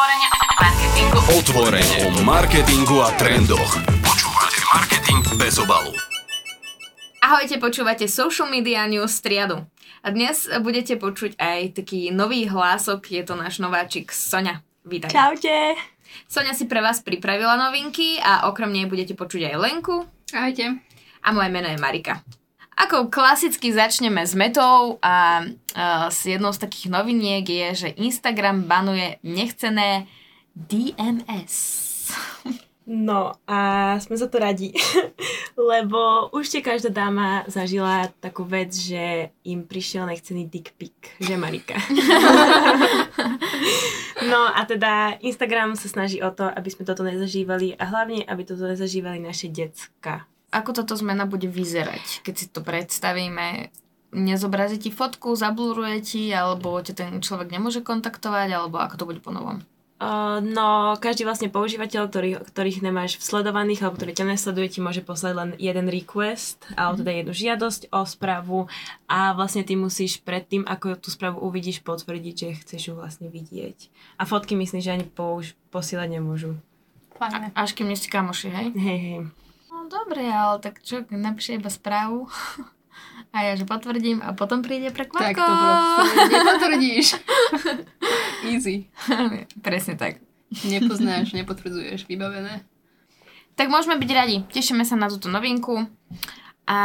Otvorene o marketingu. Otvorene o marketingu a trendoch. Počúvate Marketing bez obalu. Ahojte, počúvate Social Media News triadu. A dnes budete počuť aj taký nový hlások, je to náš nováčik Sonia. Vítaj. Čaute. Sonia si pre vás pripravila novinky a okrem nej budete počuť aj Lenku Ahojte. a moje meno je Marika. Ako klasicky začneme s metou a uh, jednou z takých noviniek je, že Instagram banuje nechcené DMS. No a sme za to radi, lebo už ste každá dáma zažila takú vec, že im prišiel nechcený dick pic, že Marika. no a teda Instagram sa snaží o to, aby sme toto nezažívali a hlavne, aby toto nezažívali naše decka. Ako toto zmena bude vyzerať, keď si to predstavíme? Nezobrazí ti fotku, zabluruje ti, alebo ťa ten človek nemôže kontaktovať, alebo ako to bude po novom? Uh, no, každý vlastne používateľ, ktorý, ktorých nemáš sledovaných alebo ktorý ťa nesleduje, ti môže poslať len jeden request, alebo teda jednu žiadosť o správu a vlastne ty musíš predtým, ako tú správu uvidíš, potvrdiť, že chceš ju vlastne vidieť. A fotky myslím, že ani použ- posielať nemôžu. Fajne. Až kým nie ste kamoši, hej? Hej, hej. Dobre, ale tak čo, napíše iba správu a ja že potvrdím a potom príde Tak prekvapko. to proste nepotvrdíš. Easy. Presne tak. Nepoznáš, nepotvrdzuješ, vybavené. Tak môžeme byť radi. Tešíme sa na túto novinku a,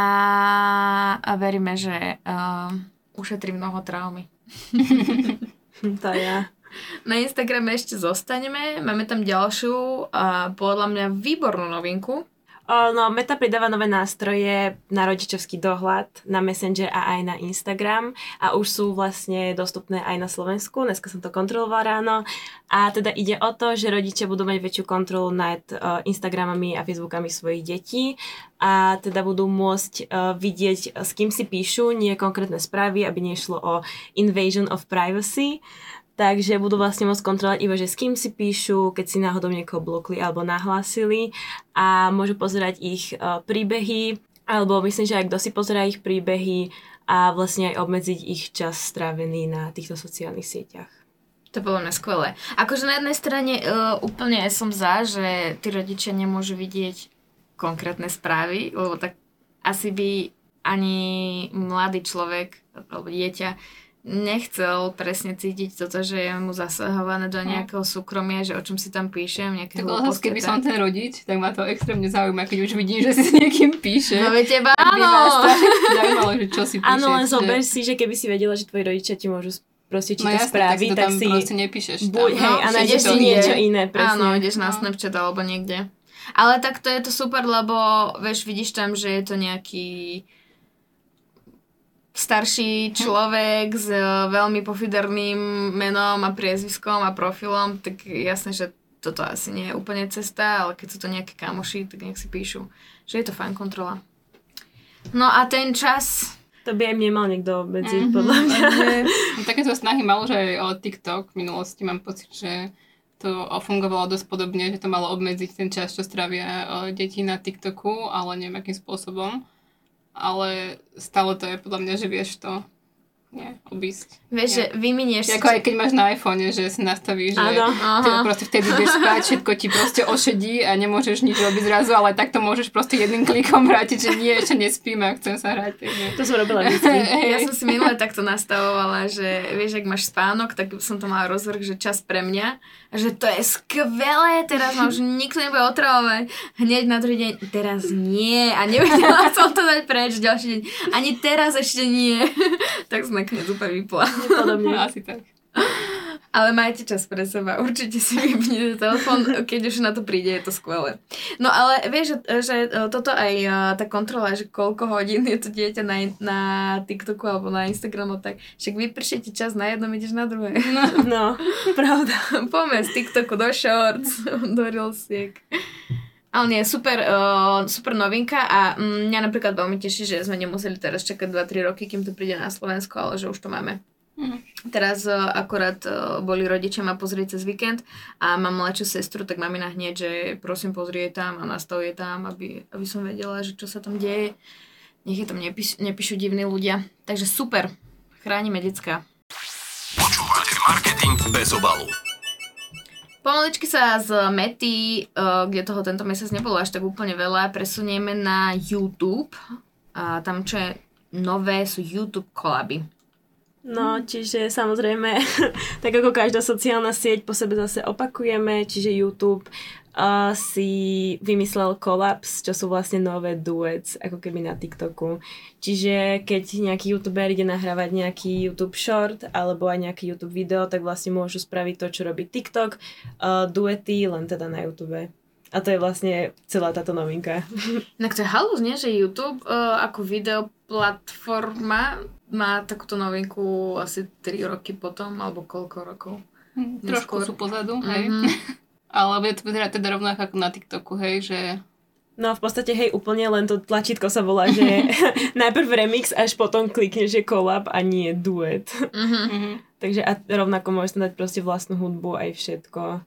a veríme, že uh, ušetrí mnoho traumy. To ja. Na Instagrame ešte zostaneme. Máme tam ďalšiu a podľa mňa výbornú novinku. No, Meta pridáva nové nástroje na rodičovský dohľad, na Messenger a aj na Instagram a už sú vlastne dostupné aj na Slovensku. Dneska som to kontrolovala ráno. A teda ide o to, že rodičia budú mať väčšiu kontrolu nad uh, Instagramami a Facebookami svojich detí a teda budú môcť uh, vidieť, s kým si píšu, nie konkrétne správy, aby nešlo o invasion of privacy. Takže budú vlastne môcť kontrolovať iba, že s kým si píšu, keď si náhodou niekoho blokli alebo nahlásili a môžu pozerať ich uh, príbehy, alebo myslím, že aj kto si pozerá ich príbehy a vlastne aj obmedziť ich čas strávený na týchto sociálnych sieťach. To bolo mňa skvelé. Akože na jednej strane uh, úplne som za, že tí rodičia nemôžu vidieť konkrétne správy, lebo tak asi by ani mladý človek alebo dieťa nechcel presne cítiť toto, že je mu zasahované do nejakého súkromia, že o čom si tam píšem, nejaké Tak ale keby som tak. ten rodič, tak ma to extrémne zaujíma, keď už vidím, že si s niekým píše. No veď teba Tak áno. zaujímalo, že čo si píše. Áno, len že- zober si, že keby si vedela, že tvoji rodičia ti môžu proste No čítať jasne, správy, tak to tak, tam si proste nepíšeš. buď, tam. hej, a No, nájdeš ideš si niečo iné, presne. Áno, ideš na No. Snapchat alebo niekde. Ale takto je to super, lebo vieš, vidíš tam, že je to nejaký starší človek s e, veľmi pofiderným menom a priezviskom a profilom, tak jasné, že toto asi nie je úplne cesta, ale keď sú to nejaké kamoši, tak nech si píšu, že je to fajn kontrola. No a ten čas... To by aj mne mal niekto obmedziť, Mhm. podľa mňa. No, takéto snahy malo, že aj o TikTok v minulosti mám pocit, že to fungovalo dosť podobne, že to malo obmedziť ten čas, čo stravia o, deti na TikToku, ale neviem akým spôsobom. Ale stále to je podľa mňa, že vieš to obísť. Vieš, že vyminieš... Ako aj keď máš na iPhone, že si nastavíš, že ty proste vtedy ideš spať, všetko ti proste ošedí a nemôžeš nič robiť zrazu, ale takto môžeš proste jedným klikom vrátiť, že nie, ešte nespím a chcem sa hrať. Nie. To som robila vždy. Ja som si minule takto nastavovala, že vieš, ak máš spánok, tak som to mala rozvrh, že čas pre mňa. A že to je skvelé, teraz ma už nikto nebude otravovať. Hneď na druhý deň, teraz nie. A nevedela som to dať preč ďalší deň. Ani teraz ešte nie. tak som nakoniec úplne vypla. Podobne. Asi tak. Ale majte čas pre seba, určite si vypnite telefón, keď už na to príde, je to skvelé. No ale vieš, že, že toto aj e, tá kontrola, že koľko hodín je to dieťa na, na TikToku alebo na Instagramu, tak však vypršete čas na jednom, ideš na druhé. No, pravda. Poďme z TikToku do Shorts, do Reelsiek. Ale nie, super, uh, super novinka a mm, mňa napríklad veľmi teší, že sme nemuseli teraz čakať 2-3 roky, kým to príde na Slovensko, ale že už to máme. Mhm. Teraz uh, akorát uh, boli rodičia ma pozrieť cez víkend a mám mladšiu sestru, tak mamina hneď, že prosím pozrie tam a nastavuje tam, aby, aby som vedela, že čo sa tam deje. Nech je tam nepíš, nepíšu divní ľudia. Takže super, chránime decka. Počúvate Marketing bez obalu. Pomaličky sa z Mety, uh, kde toho tento mesiac nebolo až tak úplne veľa, presunieme na YouTube. A tam, čo je nové, sú YouTube kolaby. No, čiže samozrejme, tak ako každá sociálna sieť po sebe zase opakujeme, čiže YouTube uh, si vymyslel Collapse, čo sú vlastne nové duets, ako keby na TikToku. Čiže keď nejaký youtuber ide nahrávať nejaký YouTube short alebo aj nejaký YouTube video, tak vlastne môžu spraviť to, čo robí TikTok, uh, duety, len teda na YouTube. A to je vlastne celá táto novinka. Inak to je halus, nie? Že YouTube uh, ako videoplatforma má takúto novinku asi 3 roky potom, alebo koľko rokov. Hm, trošku Neskôr. sú pozadu, hej. Mhm. Ale bude to vyzerať teda rovnako ako na TikToku, hej, že No v podstate, hej, úplne len to tlačítko sa volá, že najprv remix, až potom klikneš, že collab a nie duet. Mhm. mhm. Takže a rovnako môžeš tam dať proste vlastnú hudbu aj všetko.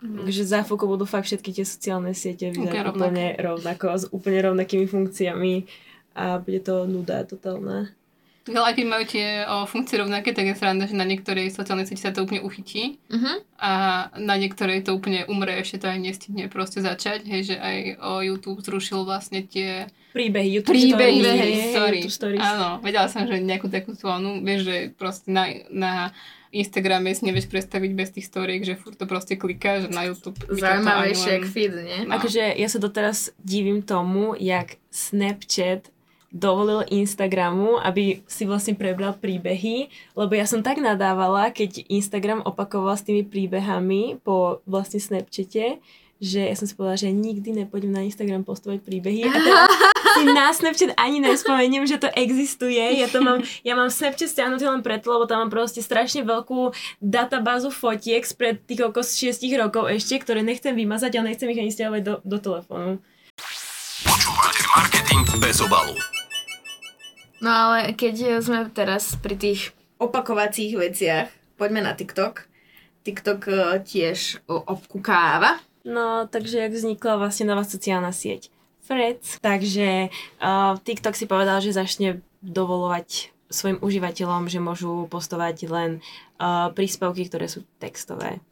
Takže za chvíľku budú fakt všetky tie sociálne siete vyzerať Úplne úplne rovnako, s úplne rovnakými funkciami a bude to nuda totálna. Aj keď majú tie o, funkcie rovnaké, tak je sranda, že na niektorej sociálnej sieti sa to úplne uchytí Mhm. a na niektorej to úplne umre, ešte to aj nestihne proste začať, hej, že aj o, YouTube zrušil vlastne tie Príbehy, YouTube príbehy, stories. hej, hej, stories. YouTube stories. Áno, vedela som, že nejakú takú tónu, vieš, že proste na, na Instagrame si nevieš predstaviť bez tých storiek, že furt to proste kliká, že na YouTube. Zaujímavejšie jak feed, nie? No. Akože ja sa doteraz divím tomu, jak Snapchat dovolil Instagramu, aby si vlastne prebral príbehy, lebo ja som tak nadávala, keď Instagram opakoval s tými príbehami po vlastne Snapchate, že ja som si povedala, že nikdy nepôjdem na Instagram postovať príbehy a teraz si na Snapchat ani nespomeniem, že to existuje. Ja to mám, ja mám Snapchat stiahnutý len preto, lebo tam mám proste strašne veľkú databázu fotiek spred tých okolo 6 rokov ešte, ktoré nechcem vymazať, ale nechcem ich ani stiahovať do, do telefónu. Počúvate marketing bez obalu. No ale keď sme teraz pri tých opakovacích veciach, poďme na TikTok. TikTok eh, tiež obkukáva. No, takže jak vznikla vlastne nová sociálna sieť Threads. Takže uh, TikTok si povedal, že začne dovolovať svojim užívateľom, že môžu postovať len uh, príspevky, ktoré sú textové.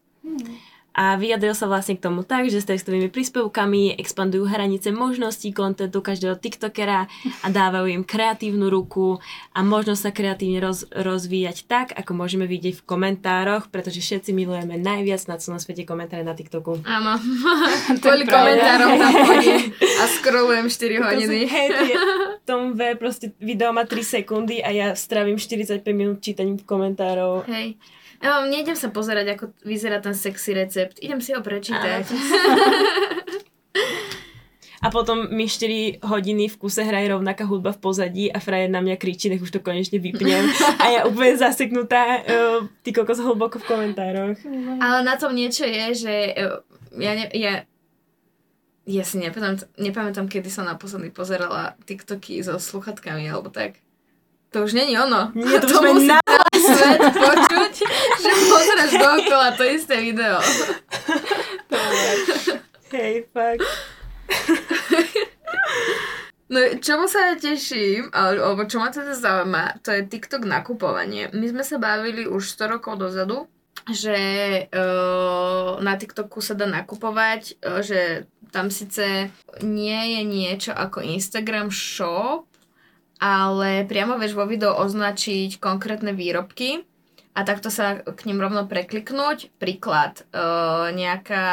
A vyjadril sa vlastne k tomu tak, že s textovými príspevkami expandujú hranice možností kontentu každého TikTokera a dávajú im kreatívnu ruku a možnosť sa kreatívne roz, rozvíjať tak, ako môžeme vidieť v komentároch, pretože všetci milujeme najviac na celom svete komentáre na TikToku. Áno. Kvôli komentárov tam chodím a scrollujem 4 To sú- hodiny. Hej, tie, tom V proste video má 3 sekundy a ja stravím 45 minút čítaním komentárov. Hej. Vám nejdem sa pozerať, ako vyzerá ten sexy recept. Idem si ho prečítať. A potom mi 4 hodiny v kuse hraje rovnaká hudba v pozadí a frajer na mňa kričí, nech už to konečne vypnem. A ja úplne zaseknutá, uh, ty kokos hlboko v komentároch. Ale na tom niečo je, že eh, ja, ne, ja, ja si nepamätám, nepamätám, kedy som naposledy pozerala TikToky so sluchatkami alebo tak. To už není ono. Nie, to to musí na... svet počuť, že pozeráš dookola to isté video. Hej, fakt. No, čomu sa ja teším, ale- alebo čo ma teda zaujíma, to je TikTok nakupovanie. My sme sa bavili už 100 rokov dozadu, že uh, na TikToku sa dá nakupovať, uh, že tam síce nie je niečo ako Instagram Shop, ale priamo vieš vo videu označiť konkrétne výrobky a takto sa k ním rovno prekliknúť. Príklad, uh, nejaká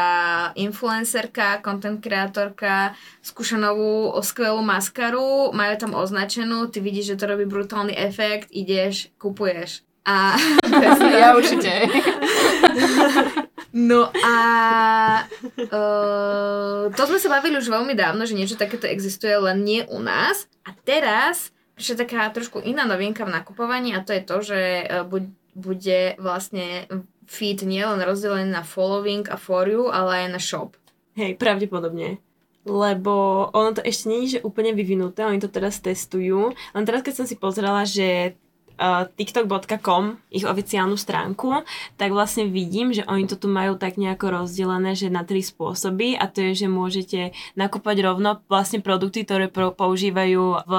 influencerka, content kreatorka skúša novú skvelú maskaru, majú tam označenú, ty vidíš, že to robí brutálny efekt, ideš, kupuješ. A ja určite. No a uh, to sme sa bavili už veľmi dávno, že niečo takéto existuje, len nie u nás. A teraz prišla taká trošku iná novinka v nakupovaní a to je to, že uh, buď, bude vlastne feed nielen rozdelený na following a for you, ale aj na shop. Hej, pravdepodobne. Lebo ono to ešte je že úplne vyvinuté, oni to teraz testujú. Len teraz, keď som si pozerala, že uh, tiktok.com, ich oficiálnu stránku, tak vlastne vidím, že oni to tu majú tak nejako rozdelené, že na tri spôsoby a to je, že môžete nakúpať rovno vlastne produkty, ktoré pro, používajú v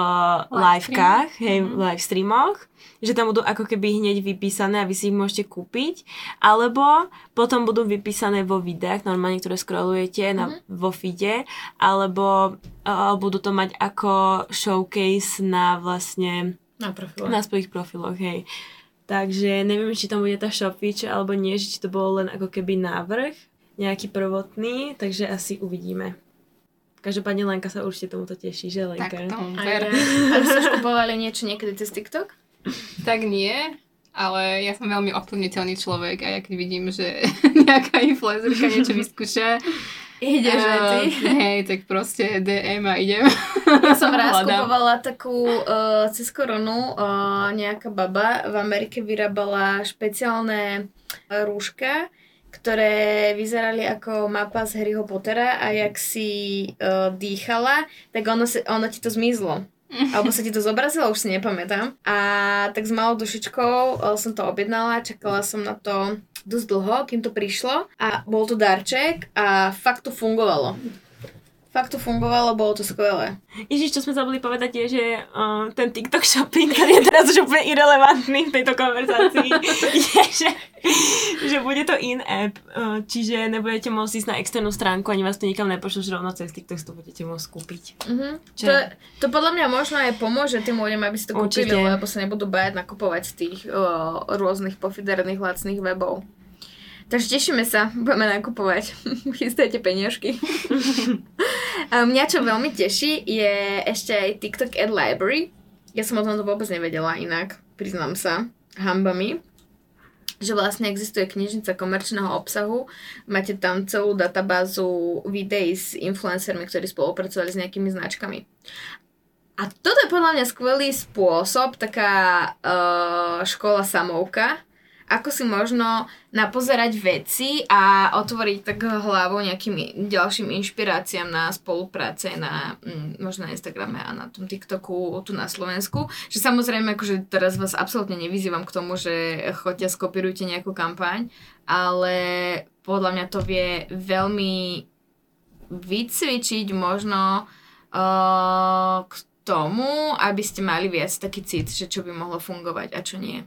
livekách, hej, v live streamoch že tam budú ako keby hneď vypísané a vy si ich môžete kúpiť, alebo potom budú vypísané vo videách, normálne, ktoré scrollujete na, mm-hmm. vo feede, alebo uh, budú to mať ako showcase na vlastne na, profiloch. na svojich profiloch, hej. Takže neviem, či tam bude tá feature alebo nie, či to bolo len ako keby návrh, nejaký prvotný, takže asi uvidíme. Každopádne Lenka sa určite tomuto teší, že Lenka? Tak tomu ver. a ste už kupovali niečo niekedy cez TikTok? Tak nie, ale ja som veľmi ovplyvniteľný človek a ja keď vidím, že nejaká influencerka niečo vyskúša, Ideš, že ty? eh, hej, tak proste DM a idem. Ja som raz Hľadám. kupovala takú uh, cez koronu, uh, nejaká baba v Amerike vyrábala špeciálne uh, rúška, ktoré vyzerali ako mapa z Harryho Pottera a jak si uh, dýchala, tak ono, si, ono ti to zmizlo. Alebo sa ti to zobrazilo, už si nepamätám. A tak s malou dušičkou uh, som to objednala, čakala som na to dosť dlho, kým to prišlo a bol to darček a fakt to fungovalo. Fakt to fungovalo, bolo to skvelé. Ježiš, čo sme zabudli povedať je, že uh, ten TikTok shopping, ktorý je teraz už úplne irrelevantný v tejto konverzácii, je, že, že bude to in-app, uh, čiže nebudete môcť ísť na externú stránku, ani vás to nikam nepošlo, že rovno cez TikTok to budete môcť kúpiť. Mhm. Čo? To, to podľa mňa možno aj pomôže tým ľuďom, aby si to kúpili, Určite. lebo sa nebudú báť nakupovať z tých o, rôznych pofiderných lacných webov. Takže tešíme sa, budeme nakupovať. Chystajte peniažky. Mňa čo veľmi teší je ešte aj TikTok Ad Library. Ja som o tom to vôbec nevedela inak, priznám sa, hambami že vlastne existuje knižnica komerčného obsahu. Máte tam celú databázu videí s influencermi, ktorí spolupracovali s nejakými značkami. A toto je podľa mňa skvelý spôsob, taká uh, škola samouka, ako si možno napozerať veci a otvoriť tak hlavu nejakým ďalším inšpiráciám na spolupráce na mm, možno na Instagrame a na tom TikToku tu na Slovensku. Že samozrejme, akože teraz vás absolútne nevyzývam k tomu, že choďte skopírujte nejakú kampaň, ale podľa mňa to vie veľmi vycvičiť možno uh, k tomu, aby ste mali viac taký cit, že čo by mohlo fungovať a čo nie.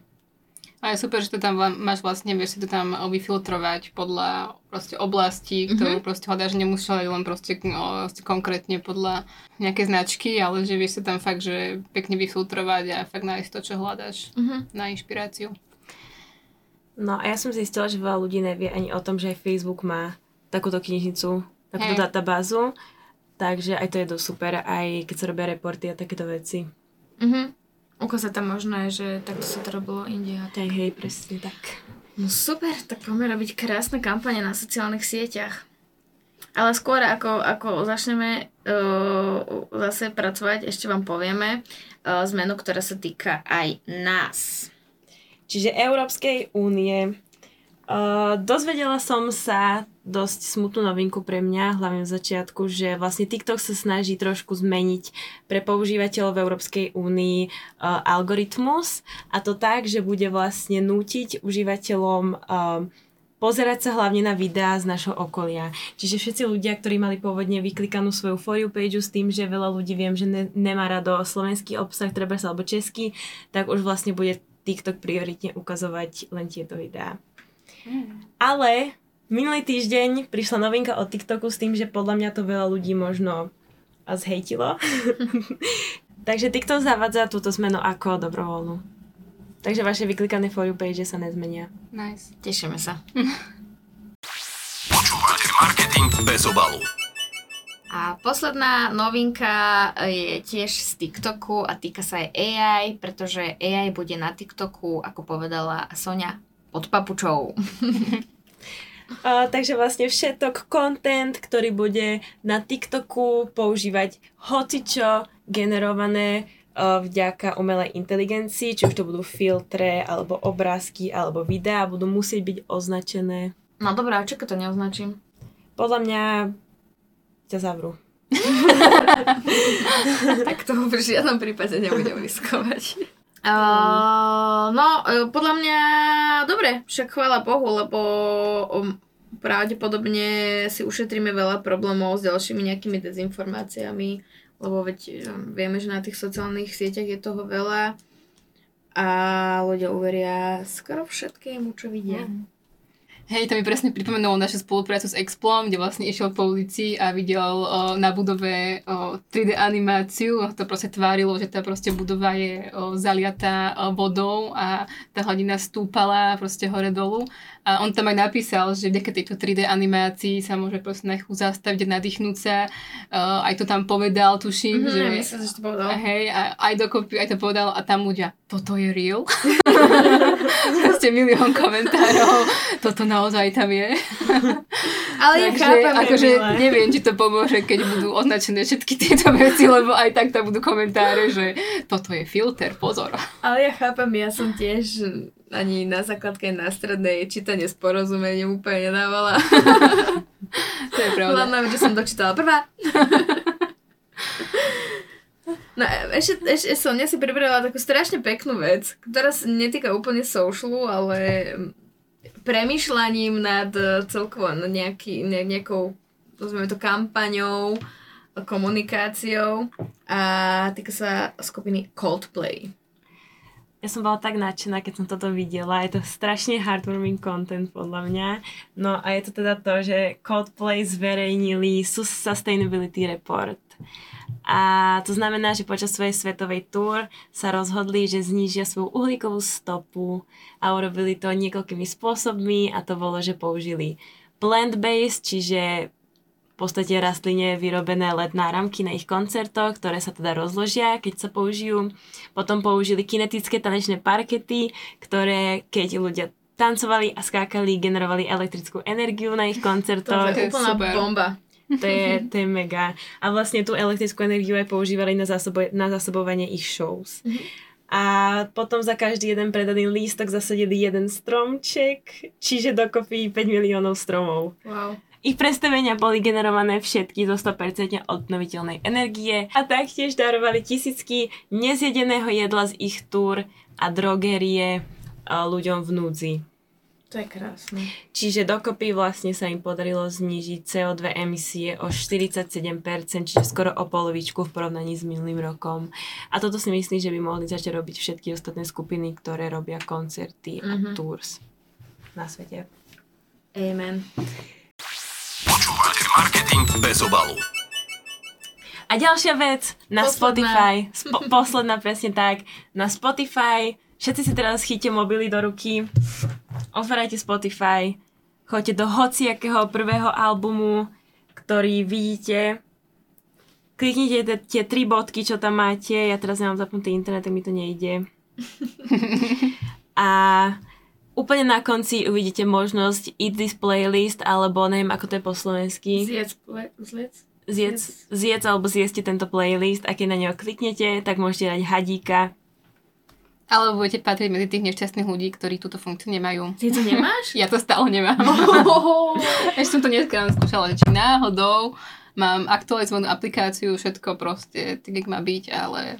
A je super, že to tam máš vlastne, vieš si to tam vyfiltrovať podľa proste oblasti, ktorú mm-hmm. proste hľadáš, nemusíš hľadať len proste o, konkrétne podľa nejakej značky, ale že vieš sa tam fakt, že pekne vyfiltrovať a fakt nájsť to, čo hľadáš Mhm. na inšpiráciu. No a ja som zistila, že veľa ľudí nevie ani o tom, že aj Facebook má takúto knižnicu, takúto Hej. databázu, takže aj to je dosť super, aj keď sa robia reporty a takéto veci. Mhm. Ukázať tam možno je, že takto sa to robilo inde. Tak hej, presne tak. No super, tak poďme robiť krásne kampane na sociálnych sieťach. Ale skôr ako, ako začneme uh, zase pracovať, ešte vám povieme uh, zmenu, ktorá sa týka aj nás. Čiže Európskej únie. Uh, dozvedela som sa dosť smutnú novinku pre mňa, hlavne v začiatku, že vlastne TikTok sa snaží trošku zmeniť pre používateľov v Európskej únii uh, algoritmus a to tak, že bude vlastne nútiť užívateľom uh, pozerať sa hlavne na videá z našho okolia. Čiže všetci ľudia, ktorí mali pôvodne vyklikanú svoju for you page s tým, že veľa ľudí viem, že ne, nemá rado slovenský obsah, treba sa alebo český, tak už vlastne bude TikTok prioritne ukazovať len tieto videá. Ale minulý týždeň prišla novinka od TikToku s tým, že podľa mňa to veľa ľudí možno a zhejtilo. Takže TikTok zavádza túto zmenu ako dobrovoľnú. Takže vaše vyklikané for you page sa nezmenia. Nice. Tešíme sa. Počúvate marketing bez obalu. A posledná novinka je tiež z TikToku a týka sa aj AI, pretože AI bude na TikToku, ako povedala Sonia, pod papučou. Uh, takže vlastne všetok content, ktorý bude na TikToku používať hocičo generované uh, vďaka umelej inteligencii, či už to budú filtre, alebo obrázky, alebo videá, budú musieť byť označené. No dobré, a čo keď to neoznačím? Podľa mňa ťa zavrú. tak to v žiadnom prípade nebudem riskovať. Uh, no, uh, podľa mňa dobre, však chvála Bohu, lebo um, pravdepodobne si ušetríme veľa problémov s ďalšími nejakými dezinformáciami, lebo veď um, vieme, že na tých sociálnych sieťach je toho veľa a ľudia uveria skoro všetkému, čo vidia. Mm. Hej, to mi presne pripomenulo našu spoluprácu s Explom, kde vlastne išiel po ulici a videl o, na budove o, 3D animáciu. To proste tvárilo, že tá proste budova je o, zaliatá o, vodou a tá hladina stúpala proste hore dolu. A on tam aj napísal, že vďaka tejto 3D animácii sa môže proste na chvíľu zastaviť nadýchnúť sa. Uh, aj to tam povedal, tuším. Mhm, že, myslím, že to povedal. Hej, a aj dokopy, aj to povedal a tam ľudia, toto je real? proste milión komentárov, toto naozaj tam je. Ale ja Takže chápem, akože neviem, či to pomôže, keď budú označené všetky tieto veci, lebo aj tak tam budú komentáre, že toto je filter, pozor. Ale ja chápem, ja som tiež ani na základke, na strednej čítanie s porozumením úplne nedávala. To je pravda. Hlavná vec, že som dočítala prvá. No ešte, ešte som dnes si pribrala takú strašne peknú vec, ktorá sa netýka úplne socialu, ale premyšľaním nad eh, celkovo nejaký, ne, nejakou, nazveme to kampaňou, komunikáciou a týka sa skupiny Coldplay. Ja som bola tak nadšená, keď som toto videla. Je to strašne heartwarming content podľa mňa. No a je to teda to, že Coldplay zverejnili Sustainability Report. A to znamená, že počas svojej svetovej tour sa rozhodli, že znížia svoju uhlíkovú stopu a urobili to niekoľkými spôsobmi a to bolo, že použili plant-based, čiže v podstate rastline vyrobené LED náramky na ich koncertoch, ktoré sa teda rozložia, keď sa použijú. Potom použili kinetické tanečné parkety, ktoré keď ľudia tancovali a skákali, generovali elektrickú energiu na ich To koncertoch. je úplná super. bomba. To je, to je mega. A vlastne tú elektrickú energiu aj používali na, zásobo- na zásobovanie ich shows. A potom za každý jeden predaný lístok zasadili jeden stromček, čiže dokopy 5 miliónov stromov. Wow. Ich predstavenia boli generované všetky zo 100% obnoviteľnej energie a taktiež darovali tisícky nezjedeného jedla z ich túr a drogerie a ľuďom v núdzi. To je krásne. Čiže dokopy vlastne sa im podarilo znížiť CO2 emisie o 47%, čiže skoro o polovičku v porovnaní s minulým rokom. A toto si myslím, že by mohli začať robiť všetky ostatné skupiny, ktoré robia koncerty a Mhm. tours na svete. Amen. Počúvate marketing bez obalu. A ďalšia vec, na Posledná. Spotify, spo, posledná presne tak, na Spotify, všetci si teraz chytíte mobily do ruky, otvárajte Spotify, choďte do hociakého prvého albumu, ktorý vidíte, kliknite tie, tie tri bodky, čo tam máte, ja teraz nemám zapnutý internet, tak mi to nejde. A úplne na konci uvidíte možnosť eat this playlist, alebo neviem, ako to je po slovensky Zjedz, ple, zjedz. zjedz, zjedz alebo zjeste tento playlist a keď na neho kliknete, tak môžete dať hadíka. Ale budete patriť medzi tých nešťastných ľudí, ktorí túto funkciu nemajú. Ty to nemáš? Ja to stále nemám. Ešte som to dneska len skúšala, či náhodou mám aktualizovanú aplikáciu, všetko proste tak, jak má byť, ale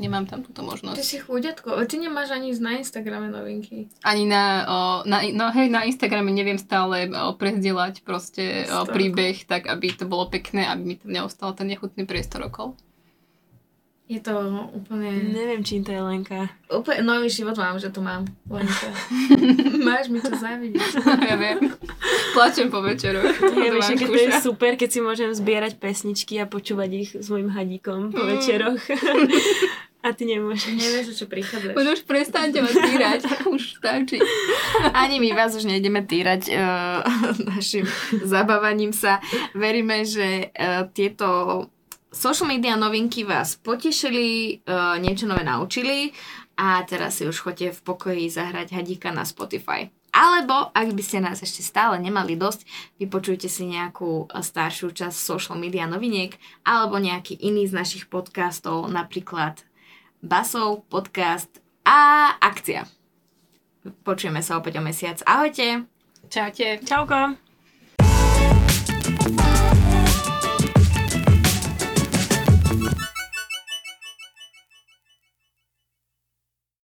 nemám tam túto Ty možnosť. si chudiatko. Ty nemáš ani na Instagrame novinky. Ani na, o, na, no hej, na Instagrame neviem stále o, prezdielať proste o, príbeh, tak aby to bolo pekné, aby mi tam neostal ten nechutný priestor okolo. Je to úplne... Neviem, čím to je Lenka. Úplne nový život mám, že to mám. Lenka. Máš mi to závidieť. ja viem. Plačem po večeroch. Ja, vieš, aké to je super, keď si môžem zbierať pesničky a počúvať ich s mojim hadíkom po večeroch. a ty nemôžeš. Nevieš, čo prichádzaš. Už už prestaňte ma týrať. Už stačí. Ani my vás už nejdeme týrať uh, našim zabávaním sa. Veríme, že uh, tieto social media novinky vás potešili, uh, niečo nové naučili a teraz si už chodte v pokoji zahrať hadíka na Spotify. Alebo, ak by ste nás ešte stále nemali dosť, vypočujte si nejakú eh, staršiu časť social media noviniek alebo nejaký iný z našich podcastov, napríklad Basov podcast a Akcia. Počujeme sa opäť o mesiac. Ahojte! Čaute. Čauko.